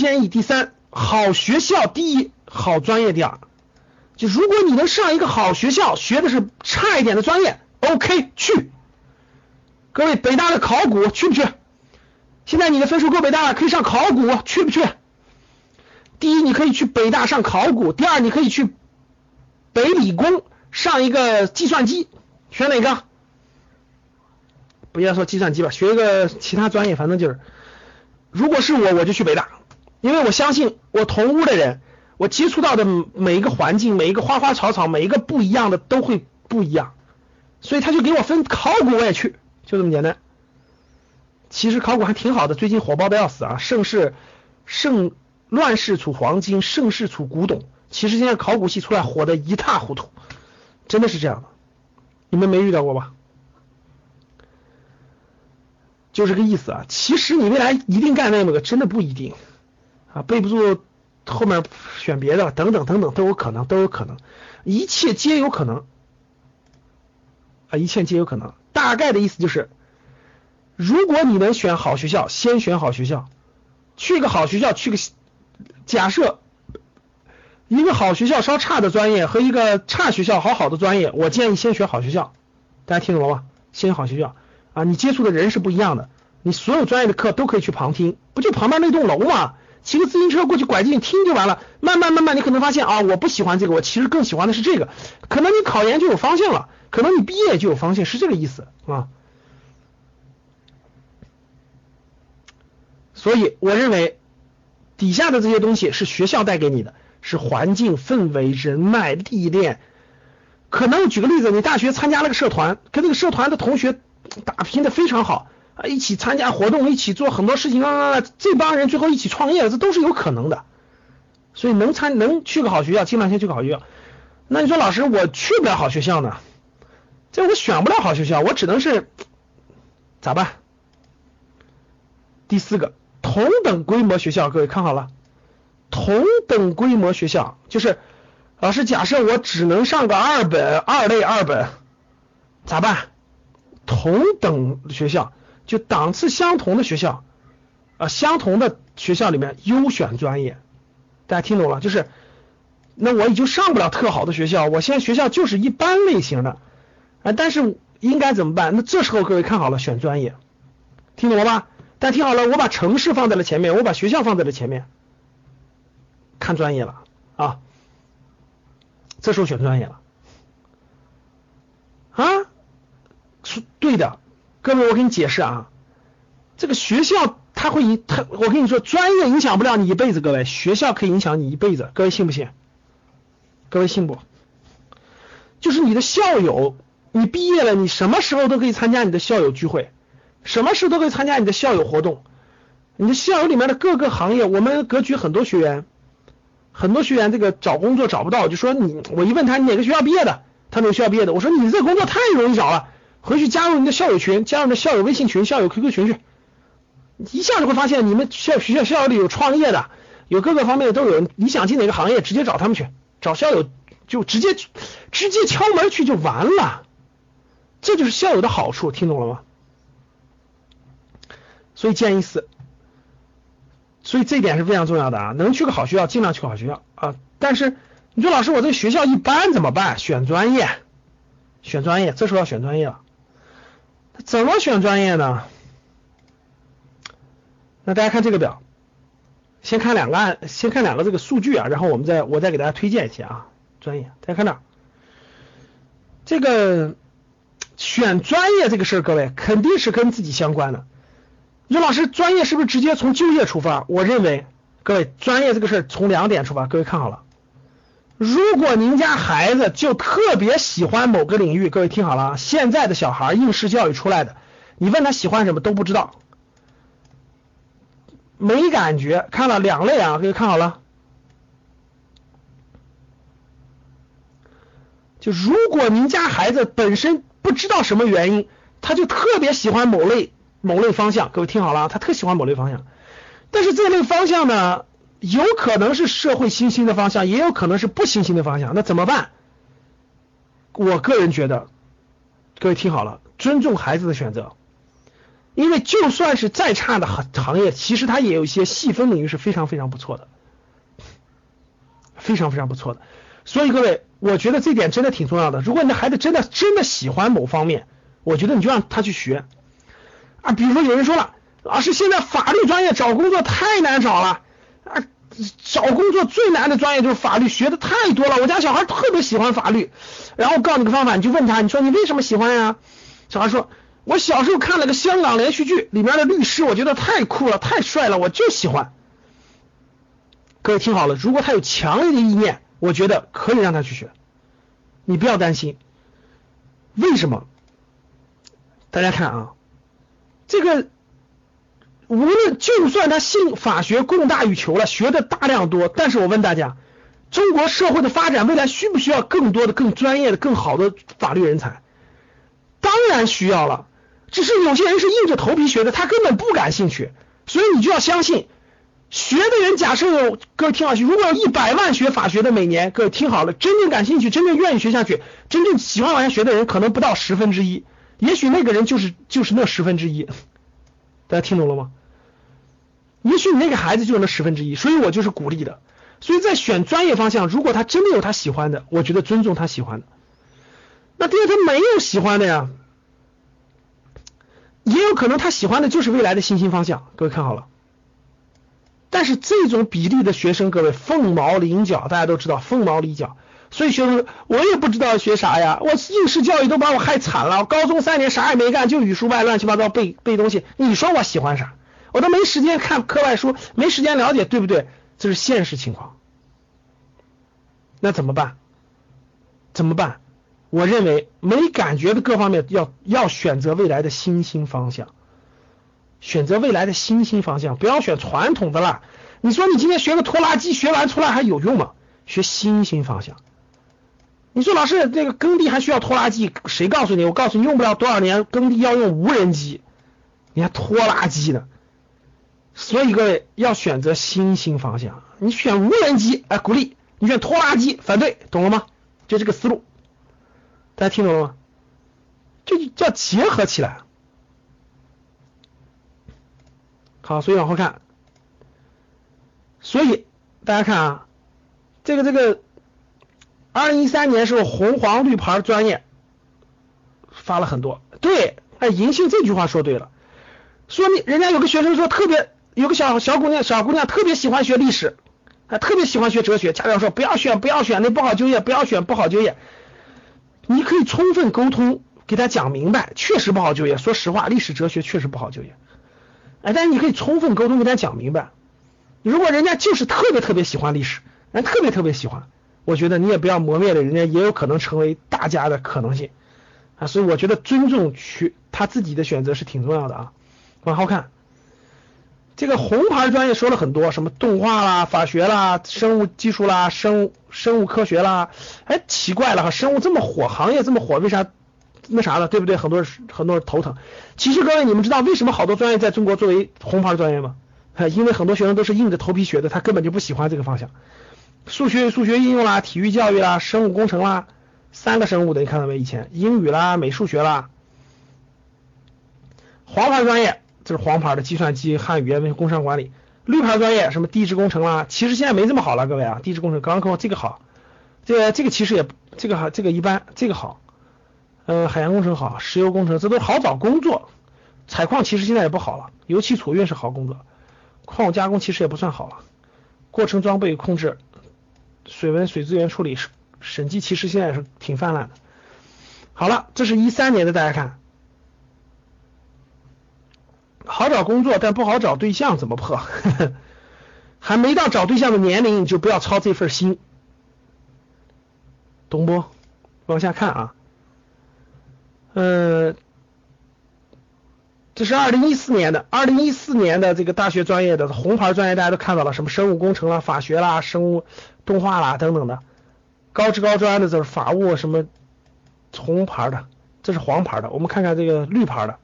建议第三，好学校第一，好专业第二。就如果你能上一个好学校，学的是差一点的专业，OK 去。各位，北大的考古去不去？现在你的分数够北大了，可以上考古，去不去？第一，你可以去北大上考古；第二，你可以去北理工上一个计算机，选哪个？不要说计算机吧，学一个其他专业，反正就是，如果是我，我就去北大，因为我相信我同屋的人，我接触到的每一个环境，每一个花花草草，每一个不一样的都会不一样，所以他就给我分考古，我也去，就这么简单。其实考古还挺好的，最近火爆的要死啊！盛世盛乱世出黄金，盛世出古董。其实现在考古系出来火的一塌糊涂，真的是这样的，你们没遇到过吧？就这个意思啊。其实你未来一定干那么个，真的不一定啊，背不住后面选别的，等等等等都有可能，都有可能，一切皆有可能啊，一切皆有可能。大概的意思就是。如果你能选好学校，先选好学校，去个好学校，去个假设一个好学校稍差的专业和一个差学校好好的专业，我建议先选好学校。大家听懂了吗？先好学校啊，你接触的人是不一样的，你所有专业的课都可以去旁听，不就旁边那栋楼吗？骑个自行车过去拐进去听就完了。慢慢慢慢，你可能发现啊，我不喜欢这个，我其实更喜欢的是这个。可能你考研就有方向了，可能你毕业就有方向，是这个意思啊。所以我认为，底下的这些东西是学校带给你的，是环境、氛围、人脉、历练。可能举个例子，你大学参加了个社团，跟那个社团的同学打拼的非常好一起参加活动，一起做很多事情啊，这帮人最后一起创业，这都是有可能的。所以能参能去个好学校，尽量先去个好学校。那你说老师，我去不了好学校呢？这我选不了好学校，我只能是咋办？第四个。同等规模学校，各位看好了，同等规模学校就是老师，假设我只能上个二本、二类二本，咋办？同等学校就档次相同的学校啊，相同的学校里面优选专业，大家听懂了？就是那我已经上不了特好的学校，我现在学校就是一般类型的啊，但是应该怎么办？那这时候各位看好了，选专业，听懂了吧？大家听好了，我把城市放在了前面，我把学校放在了前面，看专业了啊，这时候选专业了啊，是对的，各位，我给你解释啊，这个学校它会影，它我跟你说，专业影响不了你一辈子，各位，学校可以影响你一辈子，各位信不信？各位信不？就是你的校友，你毕业了，你什么时候都可以参加你的校友聚会。什么事都可以参加你的校友活动，你的校友里面的各个行业，我们格局很多学员，很多学员这个找工作找不到，就说你，我一问他你哪个学校毕业的，他哪个学校毕业的，我说你这工作太容易找了，回去加入你的校友群，加入你的校友微信群、校友 QQ 群去，一下就会发现你们校学校校友里有创业的，有各个方面的都有，你想进哪个行业，直接找他们去，找校友就直接直接敲门去就完了，这就是校友的好处，听懂了吗？所以建议是，所以这一点是非常重要的啊！能去个好学校，尽量去个好学校啊！但是你说老师，我这个学校一般怎么办？选专业，选专业，这时候要选专业了。怎么选专业呢？那大家看这个表，先看两个案，先看两个这个数据啊，然后我们再我再给大家推荐一些啊专业。大家看这，这个选专业这个事儿，各位肯定是跟自己相关的。你说老师，专业是不是直接从就业出发？我认为，各位专业这个事儿从两点出发。各位看好了，如果您家孩子就特别喜欢某个领域，各位听好了，现在的小孩应试教育出来的，你问他喜欢什么都不知道，没感觉。看了两类啊，各位看好了，就如果您家孩子本身不知道什么原因，他就特别喜欢某类。某类方向，各位听好了，他特喜欢某类方向，但是这类方向呢，有可能是社会新兴的方向，也有可能是不新兴的方向，那怎么办？我个人觉得，各位听好了，尊重孩子的选择，因为就算是再差的行行业，其实它也有一些细分领域是非常非常不错的，非常非常不错的。所以各位，我觉得这点真的挺重要的。如果你的孩子真的真的喜欢某方面，我觉得你就让他去学啊。比如说有人说了，老师现在法律专业找工作太难找了啊，找工作最难的专业就是法律，学的太多了。我家小孩特别喜欢法律，然后告诉你个方法，你就问他，你说你为什么喜欢呀？小孩说。我小时候看了个香港连续剧，里面的律师我觉得太酷了，太帅了，我就喜欢。各位听好了，如果他有强烈的意念，我觉得可以让他去学，你不要担心。为什么？大家看啊，这个无论就算他信法学供大于求了，学的大量多，但是我问大家，中国社会的发展未来需不需要更多的、更专业的、更好的法律人才？当然需要了。只是有些人是硬着头皮学的，他根本不感兴趣，所以你就要相信，学的人假设有各位听好，如果有一百万学法学的每年，各位听好了，真正感兴趣、真正愿意学下去、真正喜欢往下学的人，可能不到十分之一，也许那个人就是就是那十分之一，大家听懂了吗？也许你那个孩子就是那十分之一，所以我就是鼓励的，所以在选专业方向，如果他真的有他喜欢的，我觉得尊重他喜欢的，那第二他没有喜欢的呀。也有可能他喜欢的就是未来的新兴方向，各位看好了。但是这种比例的学生，各位凤毛麟角，大家都知道凤毛麟角。所以学生我也不知道学啥呀，我应试教育都把我害惨了，高中三年啥也没干，就语数外乱七八糟背背东西。你说我喜欢啥？我都没时间看课外书，没时间了解，对不对？这是现实情况。那怎么办？怎么办？我认为没感觉的各方面要要选择未来的新兴方向，选择未来的新兴方向，不要选传统的了。你说你今天学个拖拉机，学完出来还有用吗？学新兴方向。你说老师，这个耕地还需要拖拉机？谁告诉你？我告诉你，用不了多少年，耕地要用无人机，你还拖拉机呢？所以各位要选择新兴方向。你选无人机，哎，鼓励；你选拖拉机，反对，懂了吗？就这个思路。大家听懂了吗？这就叫结合起来。好，所以往后看，所以大家看啊，这个这个，二零一三年时候红黄绿牌专业发了很多。对，哎，银杏这句话说对了，说你人家有个学生说特别有个小小姑娘小姑娘特别喜欢学历史，啊特别喜欢学哲学，家长说不要选不要选那不好就业，不要选不好就业。你可以充分沟通，给他讲明白，确实不好就业。说实话，历史哲学确实不好就业。哎，但是你可以充分沟通，给他讲明白。如果人家就是特别特别喜欢历史，人特别特别喜欢，我觉得你也不要磨灭了人家也有可能成为大家的可能性啊。所以我觉得尊重去他自己的选择是挺重要的啊。往后看。这个红牌专业说了很多，什么动画啦、法学啦、生物技术啦、生物生物科学啦，哎，奇怪了哈，生物这么火，行业这么火，为啥那啥了，对不对？很多人很多人头疼。其实各位，你们知道为什么好多专业在中国作为红牌专业吗？因为很多学生都是硬着头皮学的，他根本就不喜欢这个方向。数学数学应用啦，体育教育啦，生物工程啦，三个生物的，你看到没？以前英语啦，美术学啦，黄牌专业。这是黄牌的计算机、汉语言文、工商管理，绿牌专业什么地质工程啦，其实现在没这么好了，各位啊，地质工程刚刚跟我这个好，这这个其实也这个好，这个一般，这个好，呃，海洋工程好，石油工程这都好找工作，采矿其实现在也不好了，油气储运是好工作，矿物加工其实也不算好了，过程装备控制、水文水资源处理、审计其实现在是挺泛滥的。好了，这是一三年的，大家看。好找工作，但不好找对象，怎么破？还没到找对象的年龄，你就不要操这份心，懂不？往下看啊，呃，这是二零一四年的，二零一四年的这个大学专业的红牌专业，大家都看到了，什么生物工程啦、法学啦、生物动画啦等等的，高职高专的这是法务什么红牌的，这是黄牌的，我们看看这个绿牌的。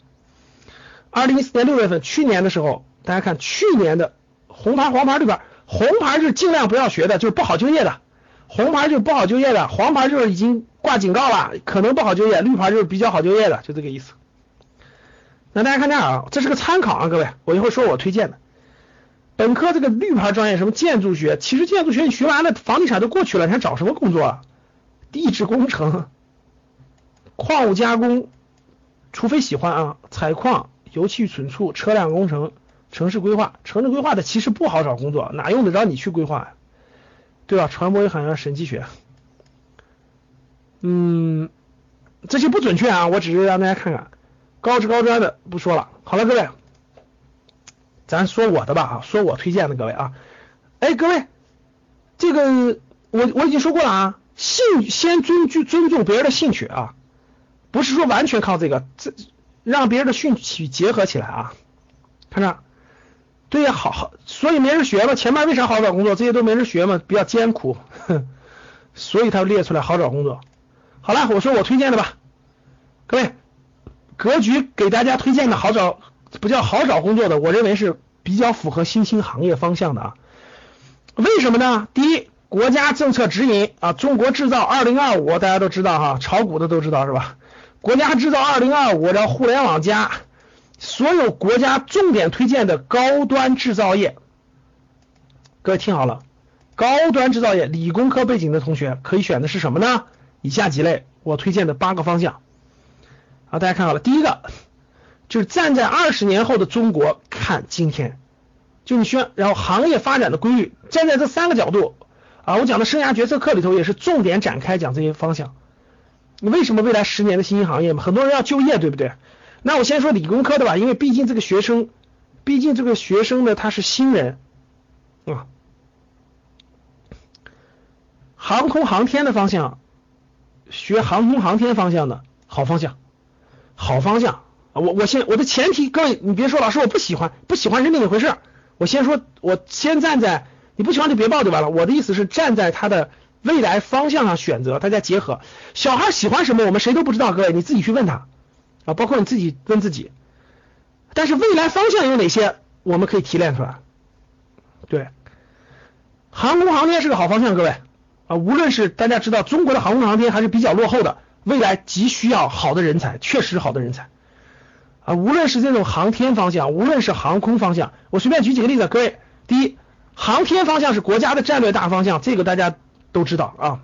二零一四年六月份，去年的时候，大家看去年的红牌、黄牌、绿牌，红牌是尽量不要学的，就是不好就业的；红牌就是不好就业的，黄牌就是已经挂警告了，可能不好就业；绿牌就是比较好就业的，就这个意思。那大家看这儿啊，这是个参考啊，各位，我一会儿说我推荐的。本科这个绿牌专业什么建筑学，其实建筑学你学完了，房地产都过去了，你还找什么工作啊？地质工程、矿物加工，除非喜欢啊，采矿、油气存储、车辆工程、城市规划，城市规划的其实不好找工作，哪用得着你去规划呀？对吧？传播与海洋审计学，嗯，这些不准确啊，我只是让大家看看，高职高专的不说了。好了，各位。咱说我的吧啊，说我推荐的各位啊，哎各位，这个我我已经说过了啊，兴先尊尊尊重别人的兴趣啊，不是说完全靠这个，这让别人的兴趣结合起来啊，看着，对呀，好好，所以没人学嘛，前面为啥好找工作？这些都没人学嘛，比较艰苦，所以他列出来好找工作。好了，我说我推荐的吧，各位，格局给大家推荐的好找。不叫好找工作的，我认为是比较符合新兴行业方向的啊。为什么呢？第一，国家政策指引啊，中国制造二零二五，大家都知道哈，炒股的都知道是吧？国家制造二零二五，然后互联网加，所有国家重点推荐的高端制造业，各位听好了，高端制造业，理工科背景的同学可以选的是什么呢？以下几类我推荐的八个方向啊，大家看好了，第一个。就是站在二十年后的中国看今天，就你需要，然后行业发展的规律，站在这三个角度啊，我讲的生涯决策课里头也是重点展开讲这些方向。你为什么未来十年的新兴行业嘛？很多人要就业，对不对？那我先说理工科的吧，因为毕竟这个学生，毕竟这个学生呢他是新人啊，航空航天的方向，学航空航天方向的好方向，好方向。我我先我的前提，各位你别说老师我不喜欢，不喜欢是另一回事。我先说，我先站在你不喜欢就别报就完了。我的意思是站在他的未来方向上选择，大家结合。小孩喜欢什么，我们谁都不知道，各位你自己去问他啊，包括你自己问自己。但是未来方向有哪些，我们可以提炼出来。对，航空航天是个好方向，各位啊，无论是大家知道中国的航空航天还是比较落后的，未来急需要好的人才，确实好的人才。啊，无论是这种航天方向，无论是航空方向，我随便举几个例子，各位，第一，航天方向是国家的战略大方向，这个大家都知道啊。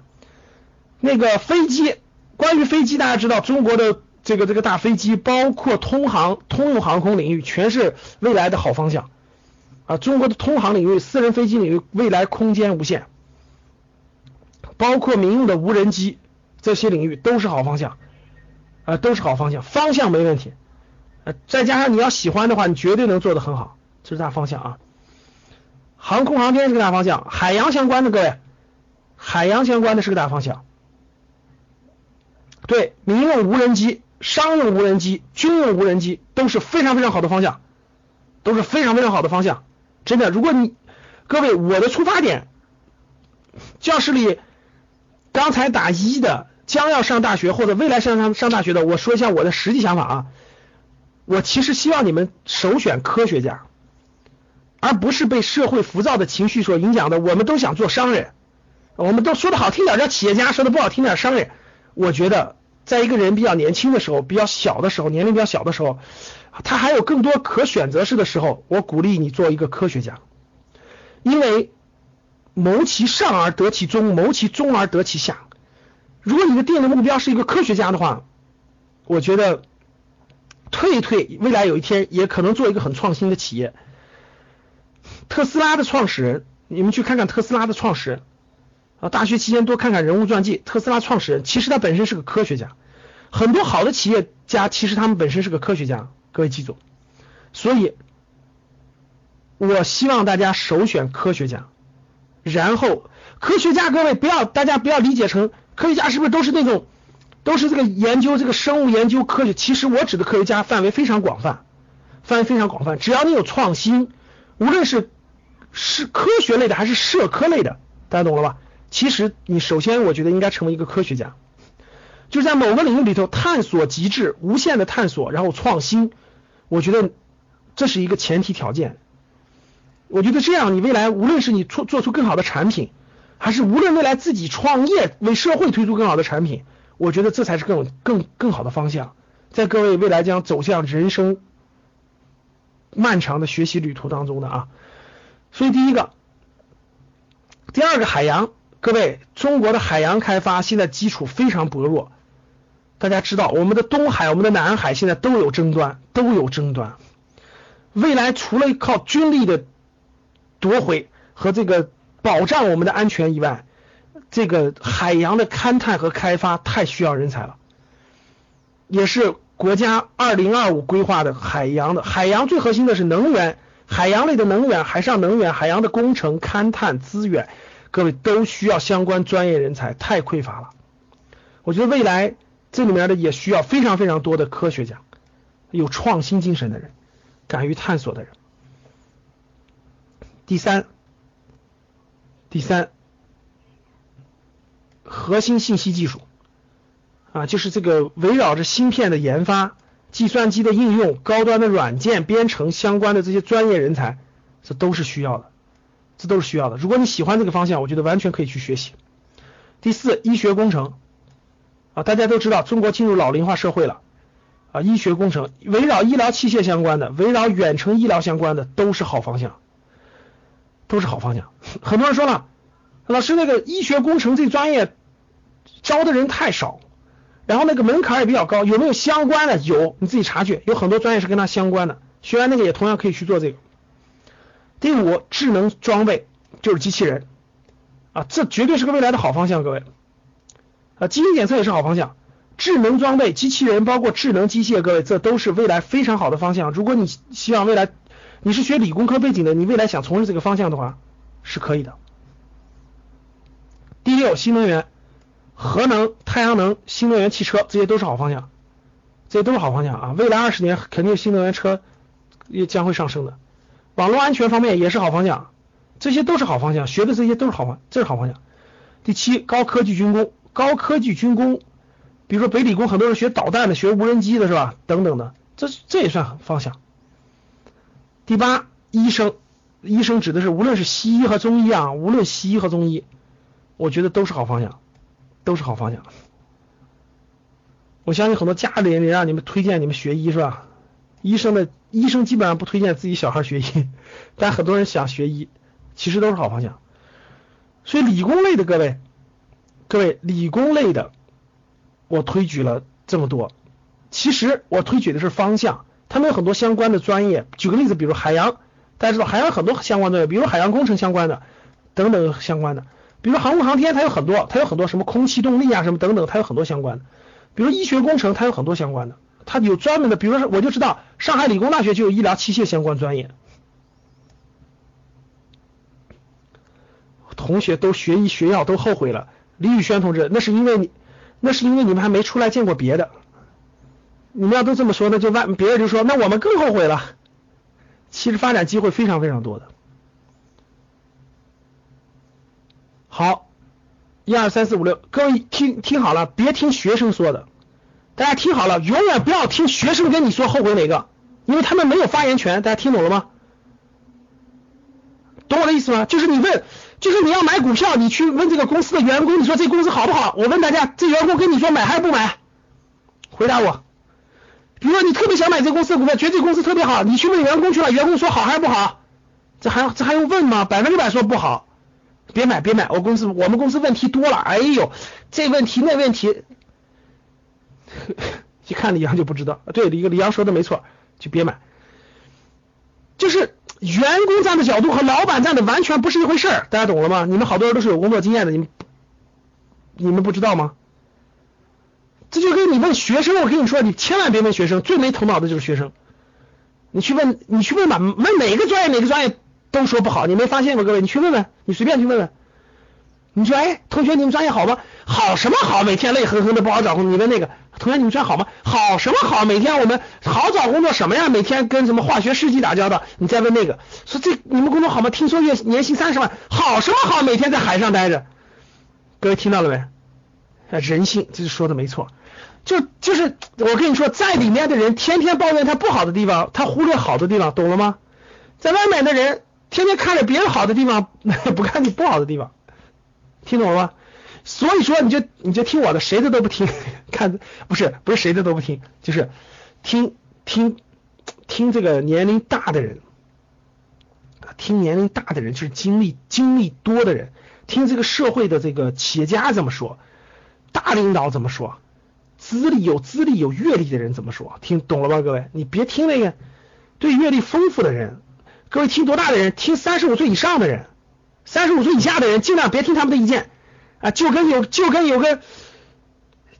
那个飞机，关于飞机，大家知道中国的这个这个大飞机，包括通航、通用航空领域，全是未来的好方向啊。中国的通航领域、私人飞机领域，未来空间无限，包括民用的无人机这些领域都是好方向啊，都是好方向，方向没问题。呃，再加上你要喜欢的话，你绝对能做得很好，这是大方向啊。航空航天是个大方向，海洋相关的各位，海洋相关的是个大方向。对，民用无人机、商用无人机、军用无人机都是非常非常好的方向，都是非常非常好的方向。真的，如果你各位，我的出发点，教室里刚才打一的，将要上大学或者未来上上上大学的，我说一下我的实际想法啊。我其实希望你们首选科学家，而不是被社会浮躁的情绪所影响的。我们都想做商人，我们都说的好听点叫企业家，说的不好听点商人。我觉得，在一个人比较年轻的时候，比较小的时候，年龄比较小的时候，他还有更多可选择式的时候，我鼓励你做一个科学家，因为谋其上而得其中，谋其中而得其下。如果你的定的目标是一个科学家的话，我觉得。退一退，未来有一天也可能做一个很创新的企业。特斯拉的创始人，你们去看看特斯拉的创始人啊，大学期间多看看人物传记。特斯拉创始人其实他本身是个科学家，很多好的企业家其实他们本身是个科学家，各位记住。所以，我希望大家首选科学家，然后科学家各位不要大家不要理解成科学家是不是都是那种。都是这个研究这个生物研究科学，其实我指的科学家范围非常广泛，范围非常广泛。只要你有创新，无论是是科学类的还是社科类的，大家懂了吧？其实你首先我觉得应该成为一个科学家，就在某个领域里头探索极致、无限的探索，然后创新。我觉得这是一个前提条件。我觉得这样，你未来无论是你做做出更好的产品，还是无论未来自己创业为社会推出更好的产品。我觉得这才是更更更好的方向，在各位未来将走向人生漫长的学习旅途当中的啊。所以第一个，第二个海洋，各位，中国的海洋开发现在基础非常薄弱。大家知道，我们的东海、我们的南海现在都有争端，都有争端。未来除了靠军力的夺回和这个保障我们的安全以外，这个海洋的勘探和开发太需要人才了，也是国家二零二五规划的海洋的海洋最核心的是能源。海洋类的能源、海上能源、海洋的工程、勘探资源，各位都需要相关专业人才，太匮乏了。我觉得未来这里面的也需要非常非常多的科学家，有创新精神的人，敢于探索的人。第三，第三，核心信息技术啊，就是这个围绕着芯片的研发。计算机的应用、高端的软件编程相关的这些专业人才，这都是需要的，这都是需要的。如果你喜欢这个方向，我觉得完全可以去学习。第四，医学工程啊，大家都知道中国进入老龄化社会了啊，医学工程围绕医疗器械相关的、围绕远程医疗相关的都是好方向，都是好方向。很多人说了，老师那个医学工程这专业招的人太少。然后那个门槛也比较高，有没有相关的？有，你自己查去，有很多专业是跟它相关的。学完那个也同样可以去做这个。第五，智能装备就是机器人啊，这绝对是个未来的好方向，各位啊，基因检测也是好方向，智能装备、机器人，包括智能机械，各位这都是未来非常好的方向。如果你希望未来你是学理工科背景的，你未来想从事这个方向的话，是可以的。第六，新能源。核能、太阳能、新能源汽车，这些都是好方向，这些都是好方向啊！未来二十年肯定新能源车也将会上升的。网络安全方面也是好方向，这些都是好方向，学的这些都是好方，这是好方向。第七，高科技军工，高科技军工，比如说北理工很多人学导弹的，学无人机的是吧？等等的，这这也算方向。第八，医生，医生指的是无论是西医和中医啊，无论西医和中医，我觉得都是好方向。都是好方向，我相信很多家里人让你们推荐你们学医是吧？医生的医生基本上不推荐自己小孩学医，但很多人想学医，其实都是好方向。所以理工类的各位，各位理工类的，我推举了这么多，其实我推举的是方向，他们有很多相关的专业。举个例子，比如海洋，大家知道海洋很多相关的，比如海洋工程相关的，等等相关的。比如航空航天，它有很多，它有很多什么空气动力啊，什么等等，它有很多相关的。比如医学工程，它有很多相关的，他有专门的。比如说，我就知道上海理工大学就有医疗器械相关专业。同学都学医学药都后悔了，李宇轩同志，那是因为你，那是因为你们还没出来见过别的。你们要都这么说，那就万别人就说，那我们更后悔了。其实发展机会非常非常多的。好，一二三四五六，各位听听好了，别听学生说的，大家听好了，永远不要听学生跟你说后悔哪个，因为他们没有发言权，大家听懂了吗？懂我的意思吗？就是你问，就是你要买股票，你去问这个公司的员工，你说这公司好不好？我问大家，这员工跟你说买还是不买？回答我。比如说你特别想买这公司的股票，觉得这公司特别好，你去问员工去了，员工说好还是不好？这还这还用问吗？百分之百说不好。别买，别买！我公司我们公司问题多了，哎呦，这问题那问题，一看李阳就不知道。对，李李阳说的没错，就别买。就是员工站的角度和老板站的完全不是一回事儿，大家懂了吗？你们好多人都是有工作经验的，你们你们不知道吗？这就跟你问学生，我跟你说，你千万别问学生，最没头脑的就是学生。你去问，你去问吧，问哪个专业哪个专业。都说不好，你没发现吗？各位，你去问问，你随便去问问。你说，哎，同学，你们专业好吗？好什么好？每天累哼哼的，不好找工作。你问那个同学，你们专业好吗？好什么好？每天我们好找工作什么呀？每天跟什么化学试剂打交道。你再问那个，说这你们工作好吗？听说月年薪三十万，好什么好？每天在海上待着。各位听到了没？人性，这是说的没错。就就是我跟你说，在里面的人天天抱怨他不好的地方，他忽略好的地方，懂了吗？在外面的人。天天看着别人好的地方，不看你不好的地方，听懂了吗？所以说你就你就听我的，谁的都不听，看不是不是谁的都不听，就是听听听这个年龄大的人，听年龄大的人就是经历经历多的人，听这个社会的这个企业家怎么说，大领导怎么说，资历有资历有阅历的人怎么说，听懂了吧，各位？你别听那个对阅历丰富的人，各位听多大的人？听三十五岁以上的人，三十五岁以下的人尽量别听他们的意见啊，就跟有就跟有个。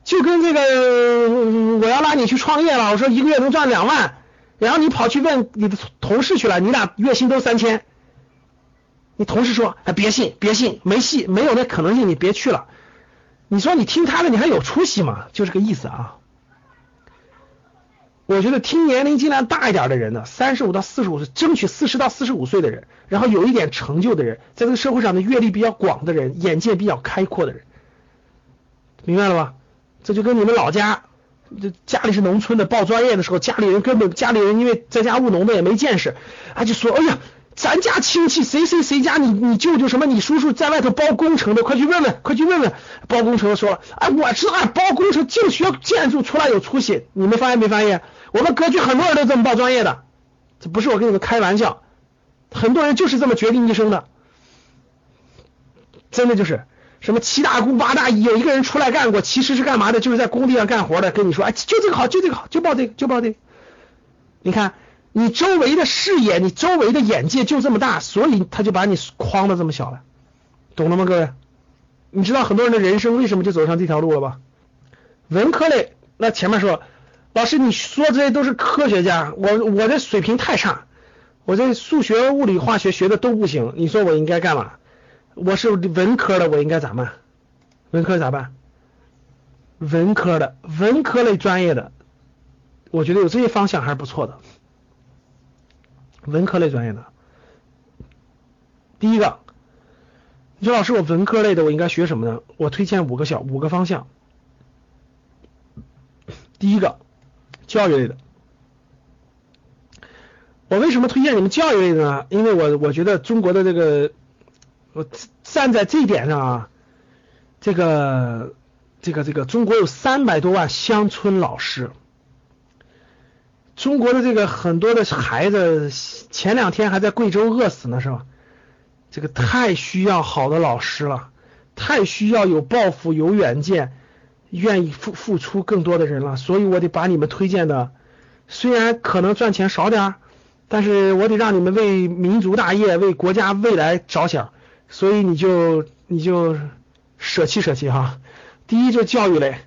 就跟这个我要拉你去创业了，我说一个月能赚两万，然后你跑去问你的同事去了，你俩月薪都三千，你同事说哎别信别信没戏没有那可能性你别去了，你说你听他的你还有出息吗？就这个意思啊。我觉得听年龄尽量大一点的人呢，三十五到四十五岁，争取四十到四十五岁的人，然后有一点成就的人，在这个社会上的阅历比较广的人，眼界比较开阔的人，明白了吧？这就跟你们老家，这家里是农村的，报专业的时候，家里人根本家里人因为在家务农的也没见识，他就说，哎呀，咱家亲戚谁谁谁家，你你舅舅什么，你叔叔在外头包工程的，快去问问，快去问问，包工程的说，哎，我知道，哎包工程净学建筑出来有出息，你们发现没发现？我们格局很多人都这么报专业的，这不是我跟你们开玩笑，很多人就是这么决定一生的，真的就是。什么七大姑八大姨，有一个人出来干过，其实是干嘛的？就是在工地上干活的。跟你说，哎，就这个好，就这个好，就报这个，就报这个。你看，你周围的视野，你周围的眼界就这么大，所以他就把你框的这么小了，懂了吗，各位？你知道很多人的人生为什么就走上这条路了吧？文科类，那前面说，老师你说这些都是科学家，我我这水平太差，我这数学、物理、化学学的都不行，你说我应该干嘛？我是文科的，我应该咋办？文科咋办？文科的，文科类专业的，我觉得有这些方向还是不错的。文科类专业的，第一个，你说老师，我文科类的，我应该学什么呢？我推荐五个小五个方向。第一个，教育类的。我为什么推荐你们教育类的呢？因为我我觉得中国的这个。我站在这一点上啊，这个这个这个，中国有三百多万乡村老师，中国的这个很多的孩子前两天还在贵州饿死呢，是吧？这个太需要好的老师了，太需要有抱负、有远见、愿意付付出更多的人了，所以我得把你们推荐的，虽然可能赚钱少点，但是我得让你们为民族大业、为国家未来着想。所以你就你就舍弃舍弃哈，第一就教育类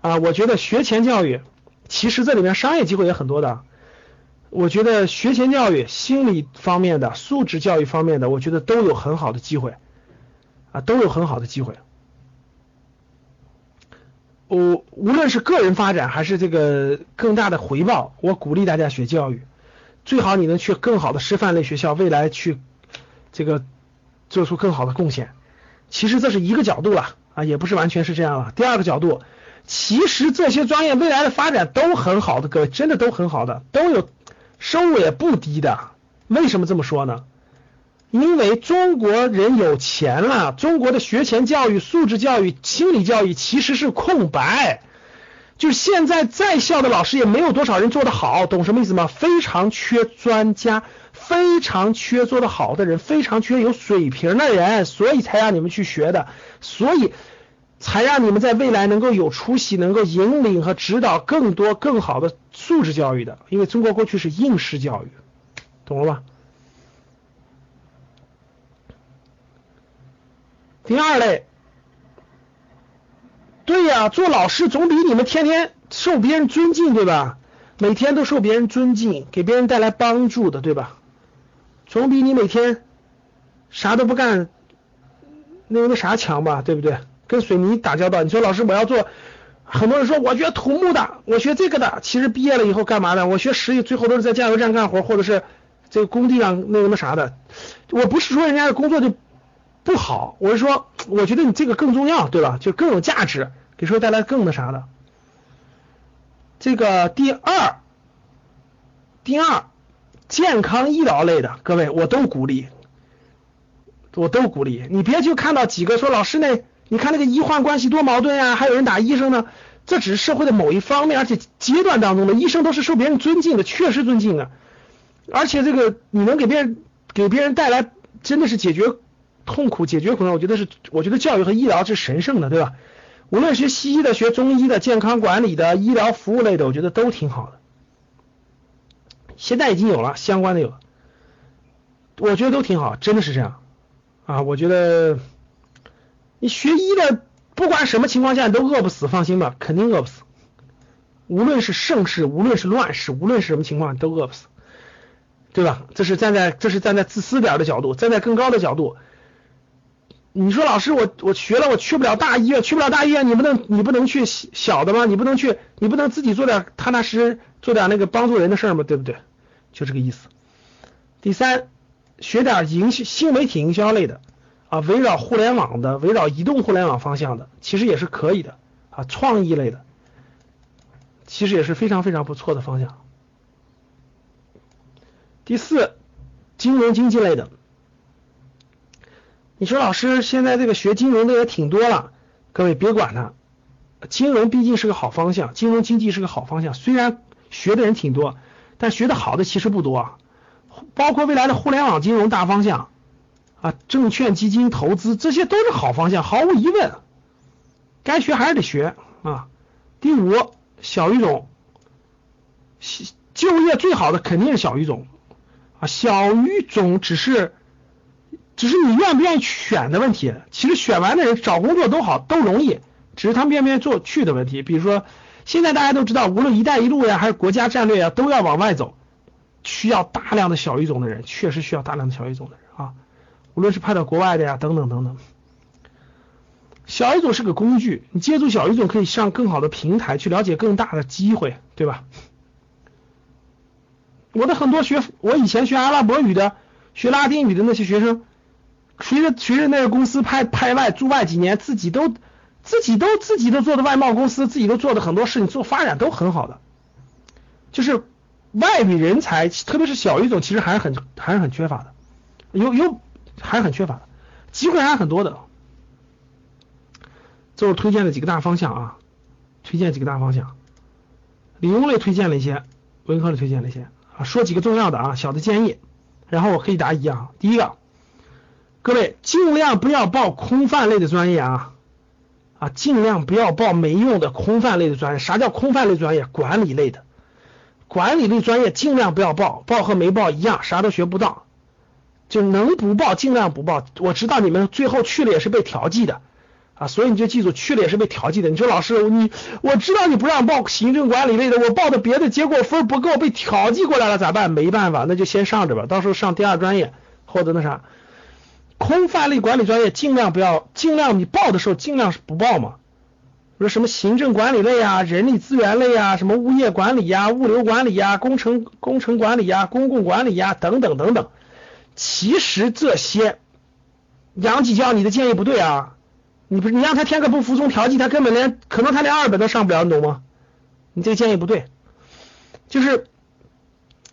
啊，我觉得学前教育其实这里面商业机会也很多的，我觉得学前教育心理方面的素质教育方面的，我觉得都有很好的机会啊，都有很好的机会。我无论是个人发展还是这个更大的回报，我鼓励大家学教育，最好你能去更好的师范类学校，未来去这个。做出更好的贡献，其实这是一个角度了啊，也不是完全是这样了。第二个角度，其实这些专业未来的发展都很好的，各位真的都很好的，都有收入也不低的。为什么这么说呢？因为中国人有钱了，中国的学前教育、素质教育、心理教育其实是空白，就是现在在校的老师也没有多少人做得好，懂什么意思吗？非常缺专家。非常缺做得好的人，非常缺有水平的人，所以才让你们去学的，所以才让你们在未来能够有出息，能够引领和指导更多更好的素质教育的。因为中国过去是应试教育，懂了吧？第二类，对呀，做老师总比你们天天受别人尊敬，对吧？每天都受别人尊敬，给别人带来帮助的，对吧？总比你每天啥都不干那个那啥强吧，对不对？跟水泥打交道，你说老师我要做，很多人说我学土木的，我学这个的，其实毕业了以后干嘛的？我学实业，最后都是在加油站干活，或者是这个工地上那个那啥的。我不是说人家的工作就不好，我是说我觉得你这个更重要，对吧？就更有价值，给社会带来更那啥的。这个第二，第二。健康医疗类的，各位我都鼓励，我都鼓励。你别就看到几个说老师那，你看那个医患关系多矛盾呀，还有人打医生呢。这只是社会的某一方面，而且阶段当中的医生都是受别人尊敬的，确实尊敬的。而且这个你能给别人给别人带来真的是解决痛苦、解决苦难，我觉得是我觉得教育和医疗是神圣的，对吧？无论学西医的、学中医的、健康管理的、医疗服务类的，我觉得都挺好的。现在已经有了相关的有，我觉得都挺好，真的是这样啊！我觉得你学医的，不管什么情况下你都饿不死，放心吧，肯定饿不死。无论是盛世，无论是乱世，无论是什么情况都饿不死，对吧？这是站在这是站在自私点的角度，站在更高的角度。你说老师，我我学了，我去不了大医院，去不了大医院，你不能你不能去小的吗？你不能去，你不能自己做点踏踏实实做点那个帮助人的事儿吗？对不对？就这个意思。第三，学点营新媒体营销类的啊，围绕互联网的，围绕移动互联网方向的，其实也是可以的啊，创意类的，其实也是非常非常不错的方向。第四，金融经济类的，你说老师现在这个学金融的也挺多了，各位别管它，金融毕竟是个好方向，金融经济是个好方向，虽然学的人挺多。但学的好的其实不多啊，包括未来的互联网金融大方向啊，证券基金投资这些都是好方向，毫无疑问，该学还是得学啊。第五，小语种，就业最好的肯定是小语种啊，小语种只是只是你愿不愿意选的问题，其实选完的人找工作都好都容易，只是他们愿不愿意做去的问题，比如说。现在大家都知道，无论“一带一路”呀，还是国家战略呀，都要往外走，需要大量的小语种的人，确实需要大量的小语种的人啊。无论是派到国外的呀，等等等等。小语种是个工具，你借助小语种可以上更好的平台，去了解更大的机会，对吧？我的很多学，我以前学阿拉伯语的、学拉丁语的那些学生，随着随着那个公司派派外驻外几年，自己都。自己都自己都做的外贸公司，自己都做的很多事情，做发展都很好的，就是外语人才，特别是小语种，其实还是很还是很缺乏的，有有还是很缺乏的，机会还很多的。这是推荐的几个大方向啊，推荐几个大方向，理工类推荐了一些，文科类推荐了一些啊，说几个重要的啊，小的建议，然后我可以答疑啊。第一个，各位尽量不要报空泛类的专业啊。啊，尽量不要报没用的空泛类的专业。啥叫空泛类专业？管理类的，管理类专业尽量不要报，报和没报一样，啥都学不到。就能不报尽量不报。我知道你们最后去了也是被调剂的啊，所以你就记住去了也是被调剂的。你说老师，你我知道你不让报行政管理类的，我报的别的结果分不够，被调剂过来了咋办？没办法，那就先上着吧，到时候上第二专业或者那啥。空泛类管理专业尽量不要，尽量你报的时候尽量是不报嘛。说什么行政管理类啊、人力资源类啊、什么物业管理呀、物流管理呀、工程工程管理呀、公共管理呀等等等等。其实这些，杨继教你的建议不对啊。你不是你让他填个不服从调剂，他根本连可能他连二本都上不了，你懂吗？你这个建议不对。就是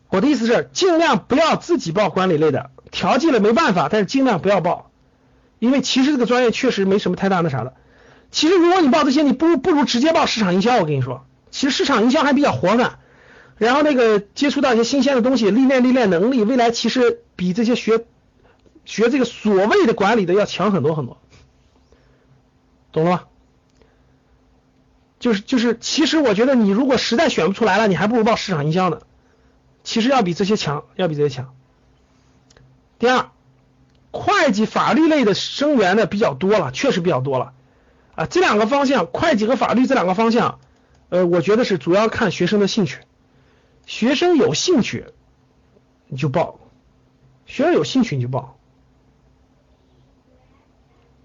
我的意思是，尽量不要自己报管理类的。调剂了没办法，但是尽量不要报，因为其实这个专业确实没什么太大那啥的。其实如果你报这些，你不如不如直接报市场营销。我跟你说，其实市场营销还比较活泛，然后那个接触到一些新鲜的东西，历练历练能力，未来其实比这些学学这个所谓的管理的要强很多很多，懂了吗？就是就是，其实我觉得你如果实在选不出来了，你还不如报市场营销呢。其实要比这些强，要比这些强。第二，会计法律类的生源呢比较多了，确实比较多了啊。这两个方向，会计和法律这两个方向，呃，我觉得是主要看学生的兴趣。学生有兴趣你就报，学生有兴趣你就报。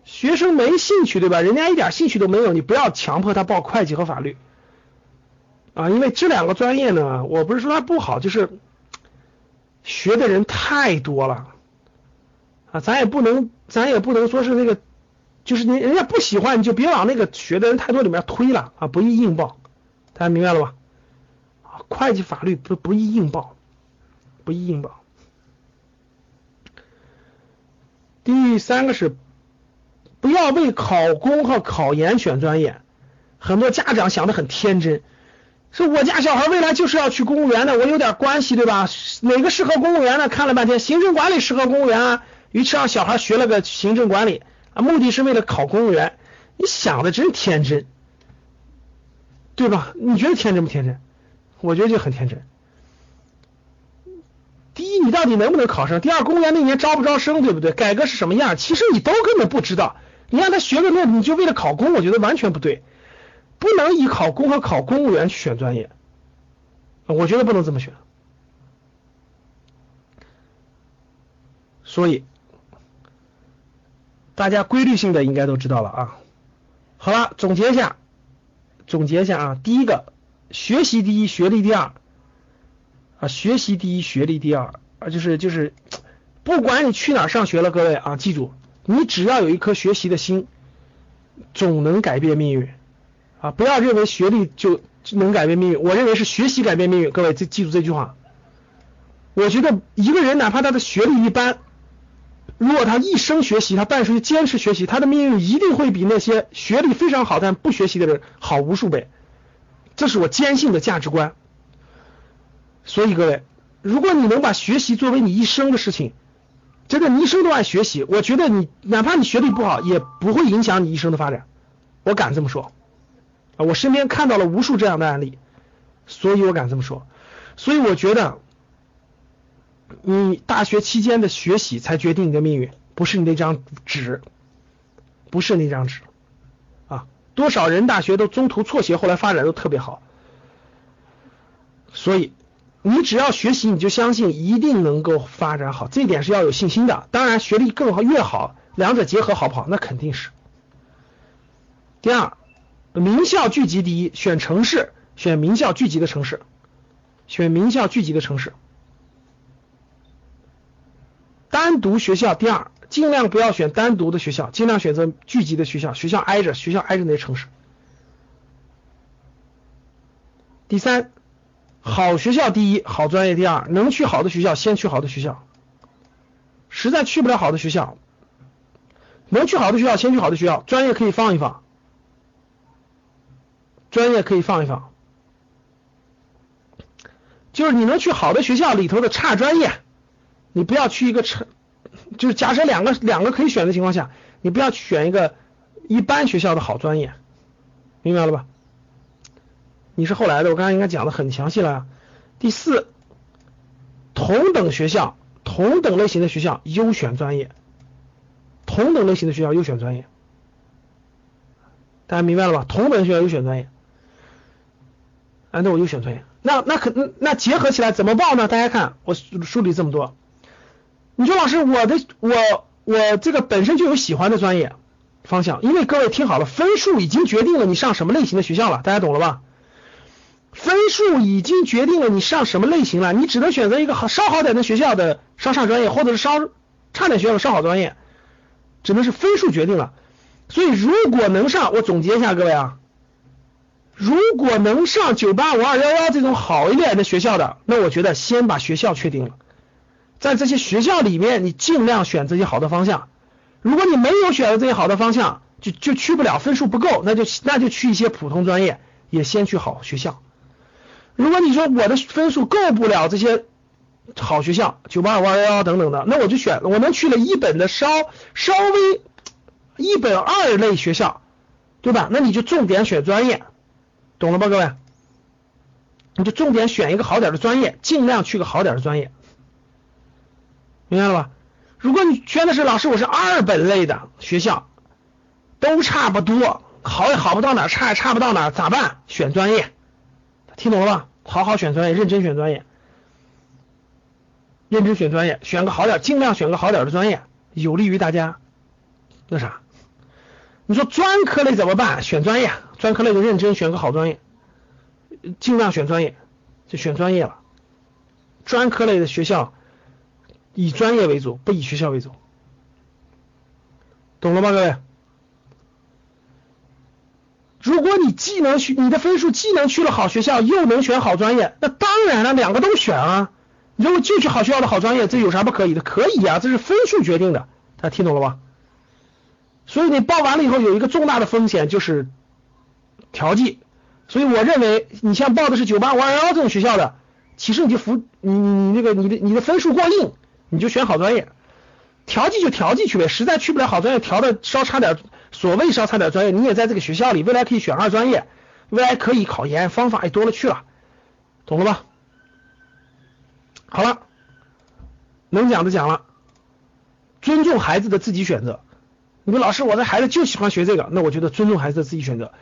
学生没兴趣对吧？人家一点兴趣都没有，你不要强迫他报会计和法律啊，因为这两个专业呢，我不是说它不好，就是学的人太多了。啊，咱也不能，咱也不能说是那个，就是你人家不喜欢，你就别往那个学的人太多里面推了啊，不宜硬报，大家明白了吧？会计法律不不易硬报，不易硬报。第三个是，不要为考公和考研选专业很多家长想的很天真，说我家小孩未来就是要去公务员的，我有点关系对吧？哪个适合公务员呢？看了半天，行政管理适合公务员啊，于是让小孩学了个行政管理啊，目的是为了考公务员。你想的真天真，对吧？你觉得天真不天真？我觉得就很天真。第一，你到底能不能考上？第二，公务员那年招不招生，对不对？改革是什么样？其实你都根本不知道。你让他学个那，你就为了考公，我觉得完全不对。不能以考公和考公务员去选专业，我觉得不能这么选。所以，大家规律性的应该都知道了啊。好了，总结一下，总结一下啊。第一个，学习第一，学历第二啊。学习第一，学历第二啊，就是就是，不管你去哪上学了，各位啊，记住，你只要有一颗学习的心，总能改变命运。啊，不要认为学历就能改变命运，我认为是学习改变命运。各位，记记住这句话。我觉得一个人哪怕他的学历一般，如果他一生学习，他伴随坚持学习，他的命运一定会比那些学历非常好但不学习的人好无数倍。这是我坚信的价值观。所以各位，如果你能把学习作为你一生的事情，真的你一生都爱学习，我觉得你哪怕你学历不好，也不会影响你一生的发展。我敢这么说。啊，我身边看到了无数这样的案例，所以我敢这么说。所以我觉得，你大学期间的学习才决定你的命运，不是你那张纸，不是那张纸。多少人大学都中途辍学，后来发展都特别好。所以，你只要学习，你就相信一定能够发展好，这一点是要有信心的。当然，学历更好越好，两者结合好不好？那肯定是。第二。名校聚集第一，选城市，选名校聚集的城市，选名校聚集的城市。单独学校第二，尽量不要选单独的学校，尽量选择聚集的学校，学校挨着，学校挨着那些城市。第三，好学校第一，好专业第二，能去好的学校先去好的学校，实在去不了好的学校，能去好的学校先去好的学校，专业可以放一放。专业可以放一放，就是你能去好的学校里头的差专业，你不要去一个差，就是假设两个两个可以选的情况下，你不要选一个一般学校的好专业，明白了吧？你是后来的，我刚才应该讲的很详细了。第四，同等学校、同等类型的学校优选专业，同等类型的学校优选专业，大家明白了吧？同等学校优选专业。啊，那我优选专业，那那可那结合起来怎么报呢？大家看我梳理这么多，你说老师，我的我我这个本身就有喜欢的专业方向，因为各位听好了，分数已经决定了你上什么类型的学校了，大家懂了吧？分数已经决定了你上什么类型了，你只能选择一个好稍好点的学校的稍上专业，或者是稍差点学校的稍好专业，只能是分数决定了。所以如果能上，我总结一下各位啊。如果能上九八五二幺幺这种好一点的学校的，那我觉得先把学校确定了，在这些学校里面，你尽量选这些好的方向。如果你没有选择这些好的方向，就就去不了，分数不够，那就那就去一些普通专业，也先去好学校。如果你说我的分数够不了这些好学校，九八五二幺幺等等的，那我就选我能去了一本的稍稍微一本二类学校，对吧？那你就重点选专业。懂了吧，各位？你就重点选一个好点的专业，尽量去个好点的专业，明白了吧？如果你选的是老师，我是二本类的学校，都差不多，好也好不到哪，差也差不到哪，咋办？选专业，听懂了吧？好好选专业，认真选专业，认真选专业，选个好点，尽量选个好点的专业，有利于大家。那啥？你说专科类怎么办？选专业，专科类就认真选个好专业，尽量选专业，就选专业了。专科类的学校以专业为主，不以学校为主，懂了吗，各位？如果你既能去，你的分数既能去了好学校，又能选好专业，那当然了，两个都选啊。如果就去好学校的好专业，这有啥不可以的？可以啊，这是分数决定的，大家听懂了吧？所以你报完了以后有一个重大的风险就是调剂。所以我认为，你像报的是九八五二幺幺这种学校的，其实你就服你你那个你的你的分数过硬，你就选好专业。调剂就调剂去呗，实在去不了好专业，调的稍差点，所谓稍差点专业，你也在这个学校里，未来可以选二专业，未来可以考研，方法也多了去了，懂了吧？好了，能讲的讲了，尊重孩子的自己选择。你说老师，我的孩子就喜欢学这个，那我觉得尊重孩子的自己选择。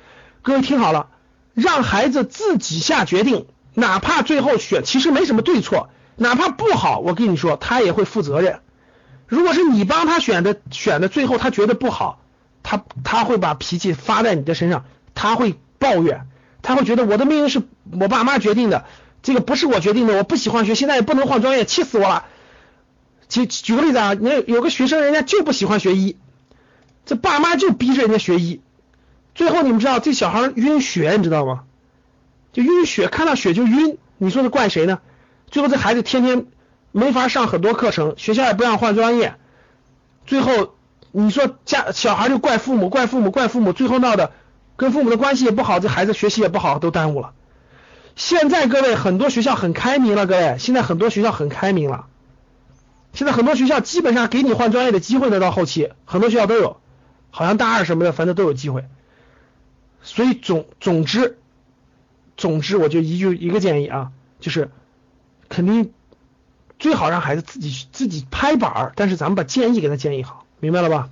各位听好了，让孩子自己下决定，哪怕最后选其实没什么对错，哪怕不好，我跟你说他也会负责任。如果是你帮他选的，选的最后他觉得不好，他他会把脾气发在你的身上，他会抱怨，他会觉得我的命运是我爸妈决定的，这个不是我决定的，我不喜欢学，现在也不能换专业，气死我了。举举个例子啊，你有个学生人家就不喜欢学医，这爸妈就逼着人家学医，最后你们知道这小孩晕血，你知道吗？就晕血，看到血就晕，你说是怪谁呢？最后这孩子天天。没法上很多课程，学校也不让换专业，最后你说家小孩就怪父母，怪父母，怪父母，最后闹的跟父母的关系也不好，这孩子学习也不好，都耽误了。现在各位很多学校很开明了，各位现在很多学校很开明了，现在很多学校基本上给你换专业的机会的，到后期很多学校都有，好像大二什么的，反正都有机会。所以总总之总之，我就一句一个建议啊，就是肯定。最好让孩子自己自己拍板儿，但是咱们把建议给他建议好，明白了吧？